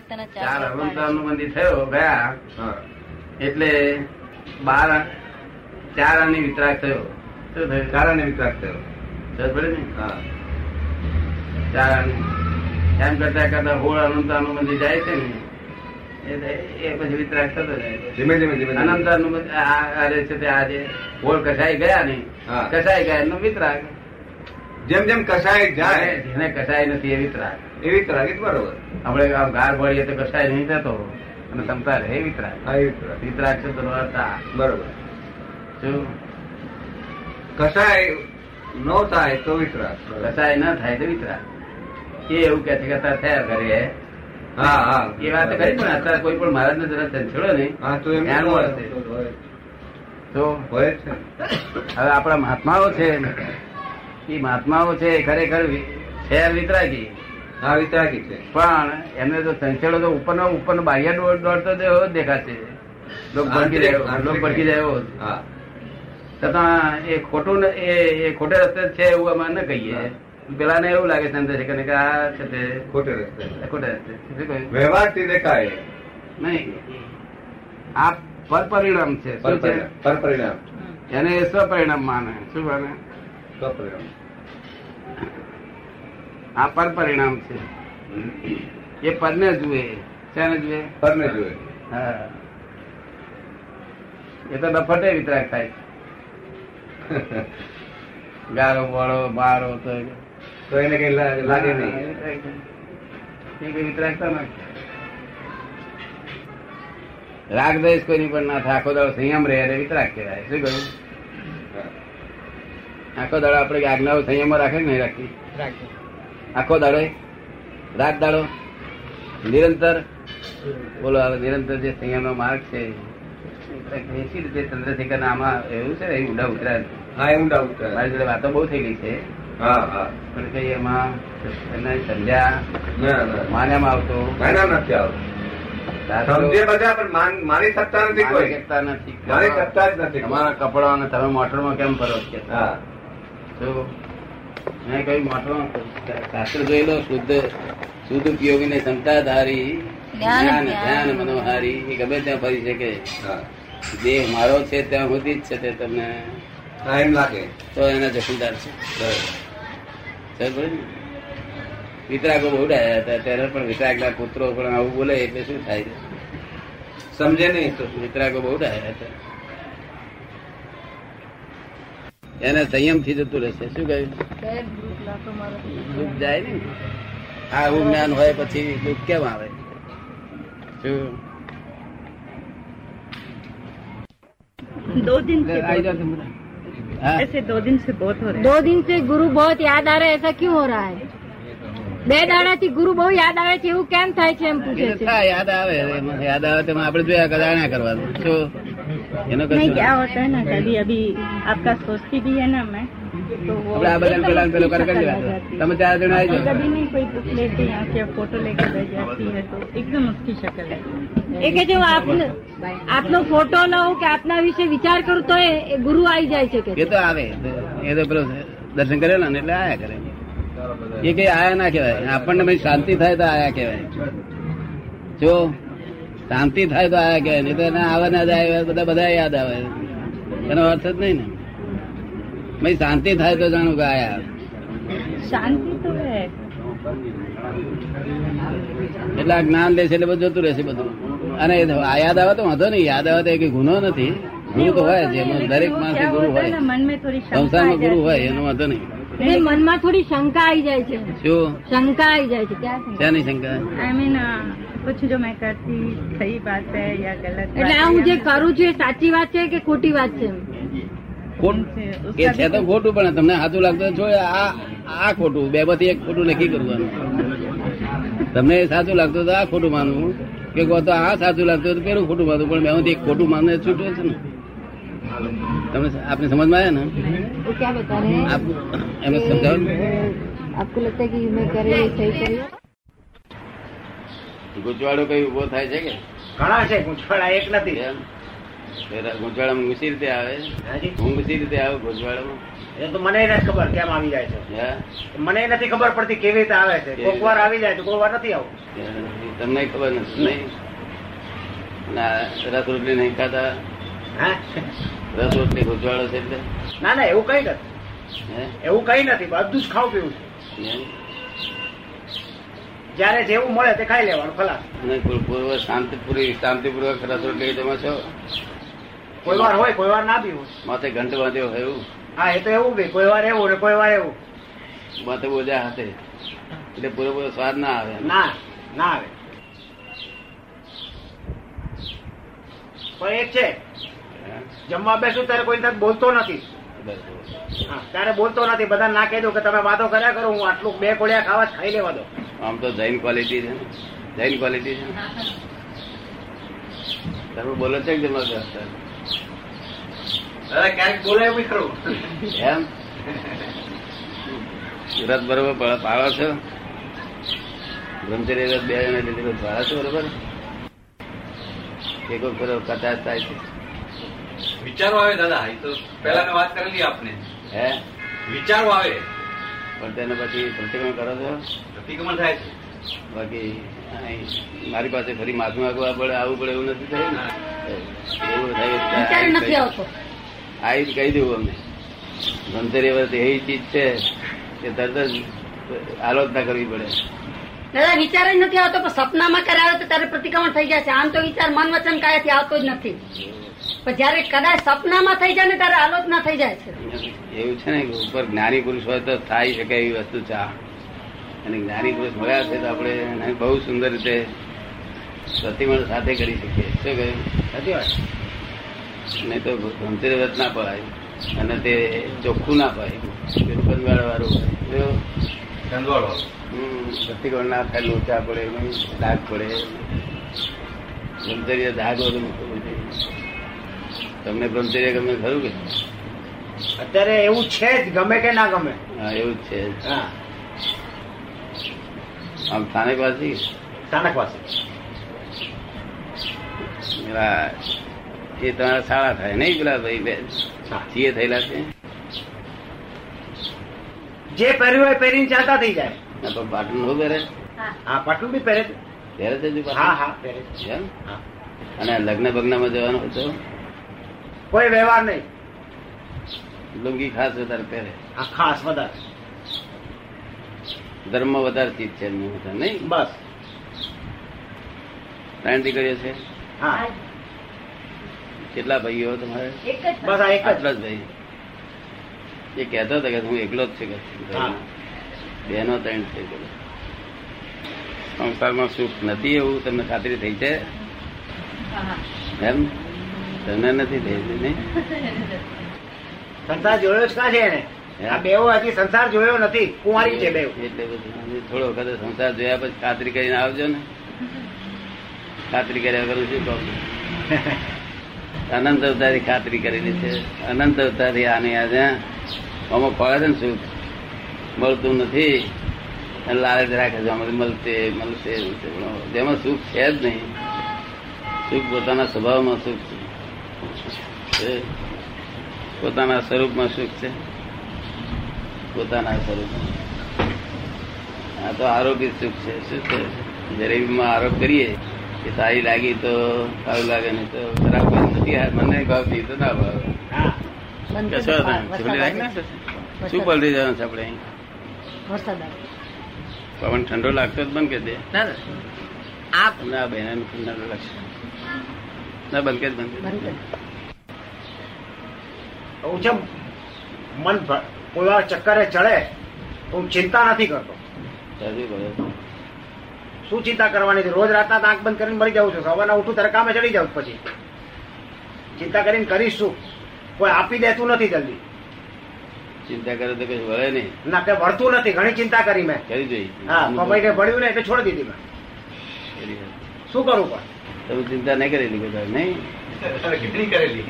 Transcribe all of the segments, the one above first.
વિતરાગતાના ચાર ચારનું સોપાન. થયો ગયા. એટલે બાર ચાર આની વિતરાક થયો. ચાર અને વિતરાક થયો. ને? ચાર એમ કરતા કરતા હોળ અનંત અનુબંધી જાય છે ને એ પછી વિતરાક થતો જાય ધીમે ધીમે ધીમે. અનંત આ અરે છે તે આજે હોળ કસાઈ ગયા ને હા. કસાઈ ગયા એનો વિતરાગ જેમ જેમ કસાય જાય જેને કસાય નથી એવી ત્રાસ. એવી ત્રાસ બરોબર. આપણે આમ ગાર ભળીએ તો કસાય નહીં થતો. અને ક્ષમતા રહે એવી ત્રાસ. એવી વિતરાગ છે તો બરોબર. શું? કસાય ન થાય તો વિતરાગ કસાય ન થાય તો વિતરાગ એ એવું કે છે કે અત્યારે થયા કરે. હા હા. એ વાત કરી પણ અત્યારે કોઈ પણ મહારાજ ને જરા છેડો નહીં. હા તો એમ તો હોય છે. હવે આપણા મહાત્માઓ છે એ મહાત્માઓ છે ખરેખર છે વિતરાગી. હા વિતરાગી છે. પણ એમને તો ચંચળો તો ઉપર બાહ્ય દોડ દોડતો તો એવો જ દેખાશે. લોક ભડકી જાય લોક ભડકી જાય એવો છતાં એ ખોટું એ ખોટે રસ્તે છે એવું અમે ન કહીએ. પેલા ને એવું લાગે ને કે આ છે તે ખોટે રસ્તે ખોટે રસ્તે. વ્યવહારથી દેખાય. નહીં. આ પર પરિણામ છે. શું છે? પરપરિણામ પરપરિણામ એને સ્વપરિણામ માને. શું માને? સ્વપરિણામ આ પર પરિણામ છે. એ પરને જુએ. શેને જુએ? પરને જુએ. હા. એ તો ડફટે વિતરાક થાય ગારો બોળો બારો તો તો એને કઈ લાગે નહીં. એ કઈ. વિતરાગતા નથી રાગ દેશ કોઈની પણ ના થાય. આખો દાડો સંયમ રહે વિતરાક કહેવાય. શું કહ્યું. આખો દાડો આપણે આજ્ઞાઓ સંયમમાં રાખે કે નહીં રાખતી આખો દાડો? રાત દાડો? નિરંતર? બોલો હવે નિરંતર જે સંયમ નો માર્ગ છે એસી રીતે ચંદ્રશેખર આમાં એવું છે એ ઊંડા ઉતર્યા હા એ ઊંડા ઉતરે મારી જોડે વાતો બહુ થઈ ગઈ છે. હા હા. પણ કઈ એમાં એને ના માન્યામાં આવતો? ના નથી આવતો. સમજે બધા પણ મારી સત્તા નથી કોઈ. સત્તા નથી. મારી સત્તા જ નથી તમારા કપડા તમે મોટરમાં કેમ ફરો છો? હા. તો મેં કહ્યું મોટરમાં શાસ્ત્ર જોઈ લો શુદ્ધ શુદ્ધ ઉપયોગી ને ક્ષમતાધારી જ્ઞાન. ધ્યાન. મનોહારી એ ગમે ત્યાં ફરી શકે. દેહ મારો છે ત્યાં સુધી જ છે તે તમને એમ લાગે. તો એના જખમદાર છે? વિતરાગો બહુ ડાયા હતા ત્યારે પણ વિતરાગના પુત્રો પણ આવું બોલે એટલે શું થાય? છે સમજે નહીં તો વિતરાગો બહુ ડાયા હતા. એને સંયમ થી જતું રહેશે શું કહ્યું દુઃખ જાય ને આ આવું જ્ઞાન હોય પછી દુઃખ કેમ આવે શું दो दिन से આવી જાઓ તમે. હા? ऐसे दो दिन से बहुत हो रहे हैं दो दिन से गुरु बहुत याद आ रहा है ऐसा क्यों हो रहा है બે દાડાથી ગુરુ બહુ યાદ આવે છે એવું કેમ થાય છે એમ એ પૂછે તો છે થાય, યાદ આવે એમાં યાદ આવે તેમાં આપણે જોયા કદાણા કરવાનું શું એનો नहीं કશું क्या होता है ना कभी अभी आपका सोचती भी है ना मैं तो वो આપણે આ બધા પેલા ને પેલો एकदम કરી उसकी દેવા. शक्ल आ जाती है। તમે ચાર જણા આવી कभी જાઓ कभी नहीं कोई बुक लेके यहाँ के फोटो लेके बैठ जाती है तो एकदम उसकी शक्ल है એ કે જો આપ આપનો ફોટો લઉં કે આપના વિશે વિચાર કરું તો એ એ ગુરુ આવી જાય છે કે એ તો આવે એ તો પેલો દર્શન કરેલા ને એટલે આયા કરે એ કઈ આયા ના કહેવાય. આપણને ભાઈ શાંતિ થાય તો આયા કહેવાય. જો શાંતિ થાય તો આયા કહેવાય નહીં તો એને આવે ના જાય બધા બધા યાદ આવે. એનો અર્થ જ નહીં ને. ભાઈ શાંતિ થાય તો જાણું કે આયા. શાંતિ તો એટલે આ જ્ઞાન લેશે એટલે બધું જતું રહેશે બધું. અને આ યાદ આવે તો વાંધો નહીં. યાદ આવે તો એ ગુનો નથી. ગુરુ તો હોય છે દરેક માણસ ગુરુ હોય. સંસારમાં ગુરુ હોય એનો વાંધો નહીં. મનમાં થોડી શંકા આવી જાય છે. શું શંકા આવી જાય છે. ક્યાંની શંકા? આઈ મીન કુછ જો મેં કરતી સહી વાત છે યા ગલત એટલે હું જે કરું છું એ સાચી વાત છે કે ખોટી વાત છે એ છે તો ખોટું પણ તમને સાચું લાગતું જો આ આ ખોટું બે માંથી એક ખોટું નક્કી કરવાનું. તમને સાચું લાગતું તો આ ખોટું માનવું. કે તો આ સાચું લાગતું પેલું ખોટું માનવું પણ બે માંથી એક ખોટું માને છૂટે છે ને તમને આપને સમજમાં આવ્યા ને? આપ એમને સમજાવ આપકો લગતા કે મેં કરે સહી કર્યો? ગુજવાડો કઈ ઊભો થાય છે કે? ઘણા છે ગુજવાડા એક નથી. ગુજવાડામાં ઘૂસી રીતે આવે? હું ઘૂસી રીતે આવે ગુજવાડામાં એ તો મને નથી ખબર કેમ આવી જાય છે. મને નથી ખબર પડતી કેવી રીતે આવે છે. કોક વાર આવી જાય તો કોક વાર નથી આવું. તમને ખબર નથી નહીં? રસ રોટલી નહીં ખાતા? રસ રોટલી ગુંચવાડો છે એટલે? ના ના એવું કઈ નથી. એવું કઈ નથી બધું જ ખાવું પીવું છે. જયારે જેવું મળે તે ખાઈ લેવાનું ખલાસ. પૂર્વ શાંતિપૂર્વક શાંતિપૂર્વક રસ રોટલી તમે છો? કોઈ વાર હોય કોઈ વાર ના પીવું માથે ઘંટ બાંધ્યો હોય એવું? હા એ તો એવું કે કોઈ વાર એવું ને કોઈ વાર એવું. માથે બોજા હાથે. એટલે પૂરેપૂરો સ્વાદ ના આવે ના ના આવે. પણ એક છે? જમવા બેસું ત્યારે કોઈ બોલતો નથી. ત્યારે બોલતો નથી. બધા ના કહી દઉં કે તમે વાતો કર્યા કરો હું આટલું બે કોળિયા ખાવા ખાઈ લેવા દો આમ તો જૈન ક્વોલિટી છે જૈન ક્વોલિટી છે તમે બોલો છે કે ક્યારેક બોલે એવું ખરું. એમ? સુરત બરોબર પાડો પાળો છો? બ્રહ્મચર્ય બે જણા લીધેલું પાડો છો બરોબર? એક વખત કદાચ થાય છે. વિચારો આવે દાદા એ તો પેલા મેં વાત કરેલી આપને. હે? વિચારો આવે. પણ તેને પછી પ્રતિક્રમણ કરો છો? પ્રતિક્રમણ થાય છે. બાકી અહીં મારી પાસે ફરી માથું માગવા પડે આવું પડે એવું નથી થયું ને? એવું વિચાર થયું નથી આવતો. આવી કહી દઉં અમને. ધનતેરી વ્રત એવી ચીજ છે કે તરત જ આલોચના કરવી પડે. દાદા વિચાર જ નથી આવતો પણ સપનામાં કરાવે તો ત્યારે પ્રતિક્રમણ થઈ જાય છે. આમ તો વિચાર મન વચન કાયાથી આવતો જ નથી. પણ જયારે કદાચ સપનામાં થઈ જાય ને ત્યારે આલોચના થઈ જાય છે. એવું છે ને ઉપર જ્ઞાની પુરુષ હોય તો થાય શકે એવી વસ્તુ છે અને જ્ઞાની પુરુષ મળ્યા છે તો આપણે બહુ સુંદર રીતે પ્રતિમણ સાથે કરી શકીએ. શું કહ્યું? સાચી વાત. નહીં તો વ્રત ના પડાય. અને તે ચોખ્ખું ના પાય વાળું હોય. ધંધવાળો હમ, પ્રતિકોણ ના થાય લોચા પડે ડાઘ પડે. બ્રહ્મચર્ય ડાઘ વધુ. તમને બ્રહ્મચર્ય ગમે ખરું કે? અત્યારે એવું છે જ ગમે કે ના ગમે. હા એવું જ છે. આમ સ્થાનક વાસી સ્થાનક વાસી પેલા એ તમારા સારા થાય નહીં પેલા ભાઈ બે? સીએ થયેલા છે? જે પહેર્યું હોય પહેરીને ચાલતા થઈ જાય. ના તો પાટલું નું પહેરે. હા. પાટલું બી પહેરે પહેરે છે હા હા પહેરે છે. હા. અને લગ્ન ભગ્નમાં જવાનું હોય તો? કોઈ વ્યવહાર નહીં. લુંગી ખાસ વધારે પહેરે. આ ખાસ વધારે. ધર્મ વધારે ચીજ છે એમની બધા નહીં? બસ. ત્રણ દીકરીઓ છે? હા. કેટલા ભાઈઓ તમારે? એક જ બસ આ એક જ. ભાઈ. એ કહેતો હતો કે હું એકલો જ છે કે હા. બેનો ત્રણ છે. સંસારમાં સુખ નથી એવું તમને ખાતરી થઈ છે? એમ? તમને નથી થઈ નહીં? સંસાર જોયો જ છે એને. આ હજી સંસાર જોયો નથી. કુંવારી છે બેવ એટલે થોડો વખત સંસાર જોયા પછી ખાતરી કરીને આવજો ને. ખાતરી કર્યા કરું શું કહું? અનંત અવતારી ખાતરી કરેલી છે. અનંત અવતારી આની આજે આમાં ફળે સુખ. મળતું નથી. લાલચ રાખે છે. મળશે મળશે. જેમાં સુખ છે જ નહીં. સુખ પોતાના સ્વભાવમાં સુખ છે. પોતાના સ્વરૂપમાં સુખ છે. પોતાના સ્વરૂપમાં. આ તો આરોપી સુખ છે. શું છે? ગરીબીમાં આરોપ કરીએ કે સારી લાગી તો સારું લાગે નહીં તો ખરાબ નથી મને ભાવતી તો ના ભાવે. શું પલટી જવાનું છે આપણે અહીં? વરસાદ પવન ઠંડો લાગતો જ બંધ કરી દે. ના આ બહેન ઠંડો લાગશે. ના બંધ કરી બંધ હું છે મન કોઈ ચક્કરે ચડે હું ચિંતા નથી કરતો. શું ચિંતા કરવાની છે? રોજ રાતના આંખ બંધ કરીને મરી જાઉં છું. સવારના ઉઠું ત્યારે કામે ચડી જાઉં પછી. ચિંતા કરીને કરીશ શું? કોઈ આપી દેતું નથી જલ્દી. ચિંતા કરે તો કઈ વળે નહીં. ના કઈ વળતું નથી. ઘણી ચિંતા કરી મેં. કરી જોઈ હા પપ્પાઈ કઈ ભળ્યું ને એટલે છોડી દીધી મેં. શું કરું પણ? તમે ચિંતા નહીં કરેલી બધા નહીં?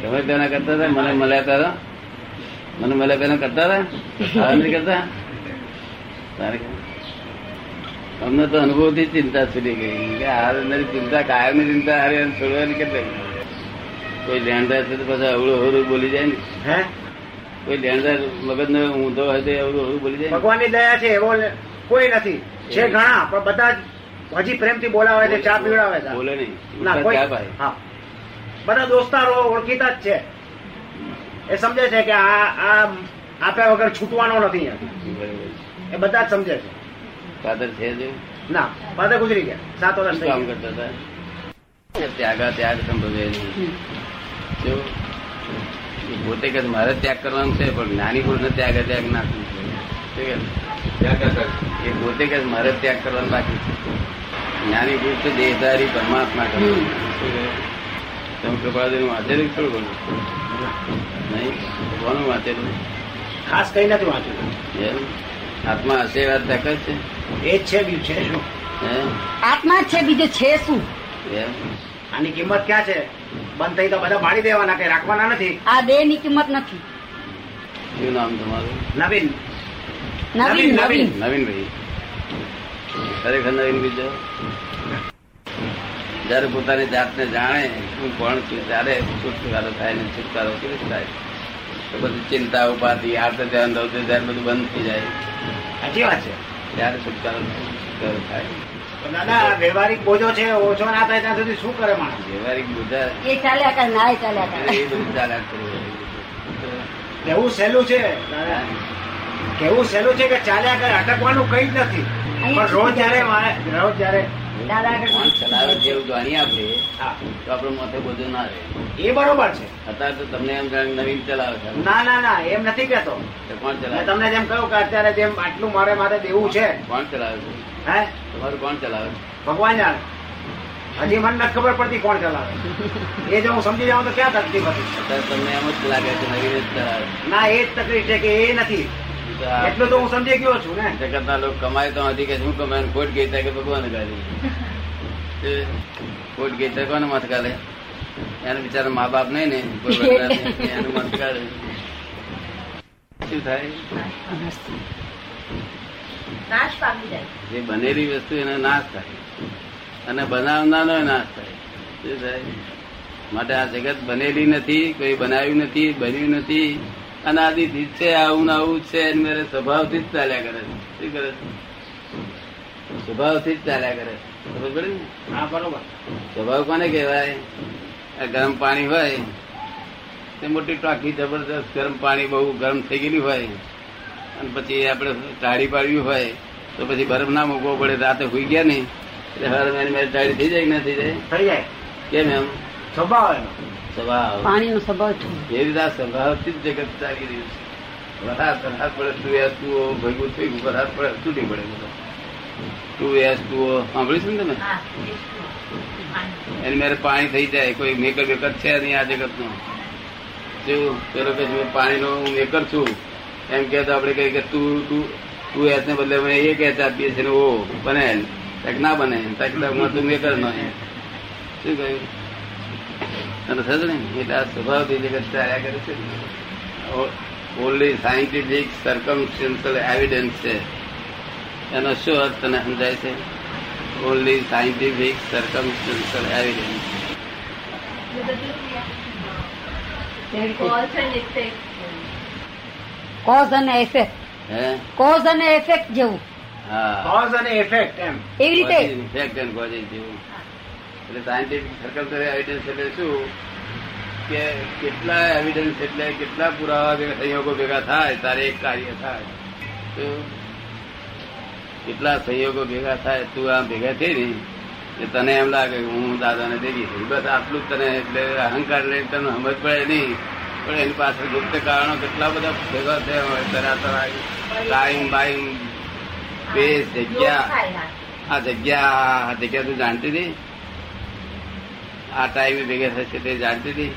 તમે તેના કરતા હતા મને મળ્યા હતા મને મળ્યા પેલા કરતા હતા હવે નથી કરતા? અમને તો અનુભવથી થી ચિંતા છૂટી ગઈ. કે હાર ચિંતા કાયમની ચિંતા હારે છોડવાની કેટલી? કોઈ લેણદાર છે તો પછી અવળું અવળું બોલી જાય ને. હે? કોઈ લેણદાર મગજ ને ઊંધો હોય તો અવળું અવળું બોલી જાય ને. ભગવાનની દયા છે એવો કોઈ નથી. છે ઘણા પણ બધા જ હજી પ્રેમથી બોલાવે છે ચા પીવડાવે છે. બોલે નહીં. ના કોઈ હા. બધા દોસ્તારો ઓળખીતા જ છે. એ સમજે છે કે આ આ આપ્યા વગર છૂટવાનો નથી એ બધા જ સમજે છે. ફાધર છે જે ના ફાધર ગુજરી ગયા. સાત વર્ષ કામ કરતા હતા? ત્યાગા ત્યાગ સંભવે પોતે કે મારે ત્યાગ કરવાનું છે પણ જ્ઞાની પુરુષ ત્યાગ ત્યાગ ના. એ પોતે કે મારે ત્યાગ કરવાનું બાકી છે. જ્ઞાની પુરુષ દેહધારી પરમાત્મા કહ્યું? તમે કૃપાદેવ વાંચેલું થોડું ઘણું નહીં કોનું વાંચેલું? ખાસ કઈ નથી વાંચેલું. એમ? આત્મા હશે વાત તક છે? એ જ છે બીજું છે શું? હે? આત્મા જ છે બીજું છે શું? એમ? આની કિંમત ક્યાં છે? બંધ થઈ તો બધા ભાડી દેવાના કઈ રાખવાના નથી. આ દેહની કિંમત નથી. શું નામ તમારું? નવીન. નવીન નવીન, નવીન. નવીનભાઈ ખરેખર નવીન બીજો? જયારે પોતાની જાતને જાણે હું કોણ છું ત્યારે છુટકારો થાય ને છુટકારો કેવી રીતે થાય? તો બધી ચિંતા ઉપાધિ આર્ત ધ્યાન દઉં ત્યારે બધું બંધ થઈ જાય. સાચી વાત છે. ત્યારે છુટકારો છુટકારો થાય. દાદા વ્યવહારિક બોજો છે ઓછો ના થાય ત્યાં સુધી શું કરે માણસ? વ્યવહારિક બોજા એ ચાલ્યા કરે ના ચાલ્યા કરે. એ બધું ચાલ્યા કરવું કેવું સહેલું છે? દાદા કેવું સહેલું છે કે ચાલ્યા કરે અટકવાનું કઈ જ નથી. પણ રોજ જયારે મારે- રોજ જયારે ચલાવે જેવું જાણીએ આપણે. હા. તો આપણું માથે બધું ના રહે. એ બરોબર છે. અત્યારે તો તમને એમ જાણે નવીન ચલાવે છે. ના ના ના એમ નથી કેતો કોણ ચલાવે? તમને જેમ કહ્યું કે અત્યારે જેમ આટલું મારે મારે દેવું છે. કોણ ચલાવે છે? હે? તમારું કોણ ચલાવે? ભગવાન જાણે હજી મને નથી ખબર પડતી કોણ ચલાવે. એ જો હું સમજી જાઉં તો ક્યાં તકલીફ હતી? અત્યારે તમને એમ જ લાગે છે નવી રીત ચલાવે. ના એ જ તકલીફ છે કે એ નથી. એટલું તો હું સમજી ગયો છું ને. જગતના લોકો કમાય તો હતી કે શું કમાય ખોટ ગઈ કે ભગવાન ગાલી એ ખોટ ગઈ ત્યાં કોને મત કાલે એને બિચારા મા બાપ નહીં ને એનું મત ગાલે શું થાય? નાશ પામી જાય. જે બનેલી વસ્તુ એનો નાશ થાય. અને બનાવનારનો નાશ થાય. શું થાય? માટે આ જગત બનેલી નથી કોઈ બનાવ્યું નથી બન્યું નથી. અનાદિથી છે આવું આવું છે મેરે સ્વભાવથી જ ચાલ્યા કરે છે. શું કરે છે? સ્વભાવથી જ ચાલ્યા કરે ખબર પડે ને? હા બરોબર. સ્વભાવ કોને કહેવાય? આ ગરમ પાણી હોય તે મોટી ટાંકી જબરદસ્ત ગરમ પાણી બહુ ગરમ થઈ ગયેલી હોય અને પછી આપણે ટાળી પાડવી હોય તો પછી બરફ ના મૂકવો પડે રાતે હોઈ ગયા નહીં એટલે હર મહિને મેં ટાળી થઈ જાય કે ના થઈ જાય? થઈ જાય. કેમ એમ? સ્વભાવ એનો. સ્વભાવ. પાણીનો સ્વભાવ છે. એ રીતે આ સ્વભાવથી જ જગત ચાલી રહ્યું છે. વરસાદ વરસાદ પડે તું એસ તું ભેગું થયું વરસાદ પડે તૂટી પડે બધું? તું એસ તું સાંભળ્યું છે ને તમે? એની મેરે પાણી થઈ જાય કોઈ મેકર બેકર છે નહીં આ જગતનું શું? પેલો કે હું પાણીનો હું મેકર છું. એમ કે તો આપણે કહીએ કે તું તું તું એસ ને બદલે અમે એ કહેતા આપીએ છીએ ને ઓ બને. તક ના બને. તક તું મેકર નો શું કહ્યું? એટલે આ જગત ચાલ્યા કરે છે ઓનલી સાયન્ટિફિક સર્કમસ્ટન્શિયલ એવિડન્સ છે. એનો શું અર્થ તને સમજાય છે? Only scientific circumstantial evidence cause અને ઇફેક્ટ હે? કોઝ અને ઇફેક્ટ જેવું. હા. કોઝ અને ઇફેક્ટ એમ. એવી રીતે. ઇફેક્ટ એન્ડ કોઝ જેવું. એટલે સાયન્ટિફિક સર્કલ એવિડન્સ એટલે શું? કે કેટલા એવિડન્સ એટલે કેટલા પુરાવા ભેગા સંયોગો ભેગા થાય તારે એક કાર્ય થાય. તો કેટલા સંયોગો ભેગા થાય તું આમ ભેગા થઈ રહી કે તને એમ લાગે કે હું દાદાને દેવી થઈ બસ આટલું જ તને એટલે અહંકાર લઈને તને સમજ પડે નહીં. પણ એની પાછળ ગુપ્ત કારણો કેટલા બધા ભેગા થયા હોય તરા ટાઈમ બાઈમ સ્પેસ જગ્યા. આ જગ્યા આ જગ્યા તું જાણતી હતી આ ટાઈમે ભેગા થશે તે જાણતી હતી.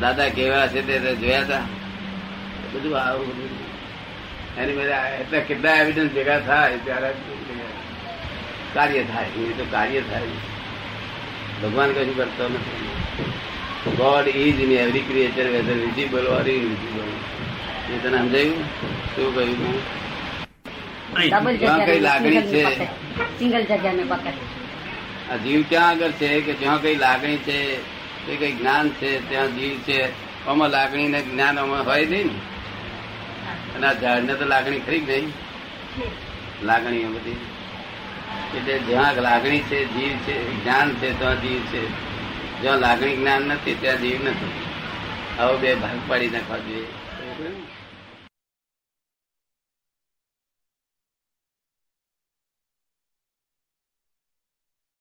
દાદા કેવા છે તે જોયા હતા બધું આવું બધું. એની બધા એટલે કેટલા એવિડન્સ ભેગા થાય ત્યારે કાર્ય થાય. એ તો કાર્ય થાય. ભગવાન કશું કરતો નથી. God is in every creature whether visible or invisible એ તને સમજાયું? શું કહ્યું કઈ લાગણી છે? સિંગલ જગ્યા ને પકડ. આ જીવ ક્યાં આગળ છે કે જ્યાં કઈ લાગણી છે તે કઈ જ્ઞાન છે, ત્યાં જીવ છે. આમાં લાગણી ને જ્ઞાન આમાં હોય નહીં અને આ ઝાડને તો લાગણી ખરી જ નહીં? લાગણીઓ બધી. એટલે જ્યાં લાગણી છે, જીવ છે, જ્ઞાન છે, ત્યાં જીવ છે. જ્યાં લાગણી જ્ઞાન નથી, ત્યાં જીવ નથી. આવો બે ભાગ પાડી નાખવા જોઈએ.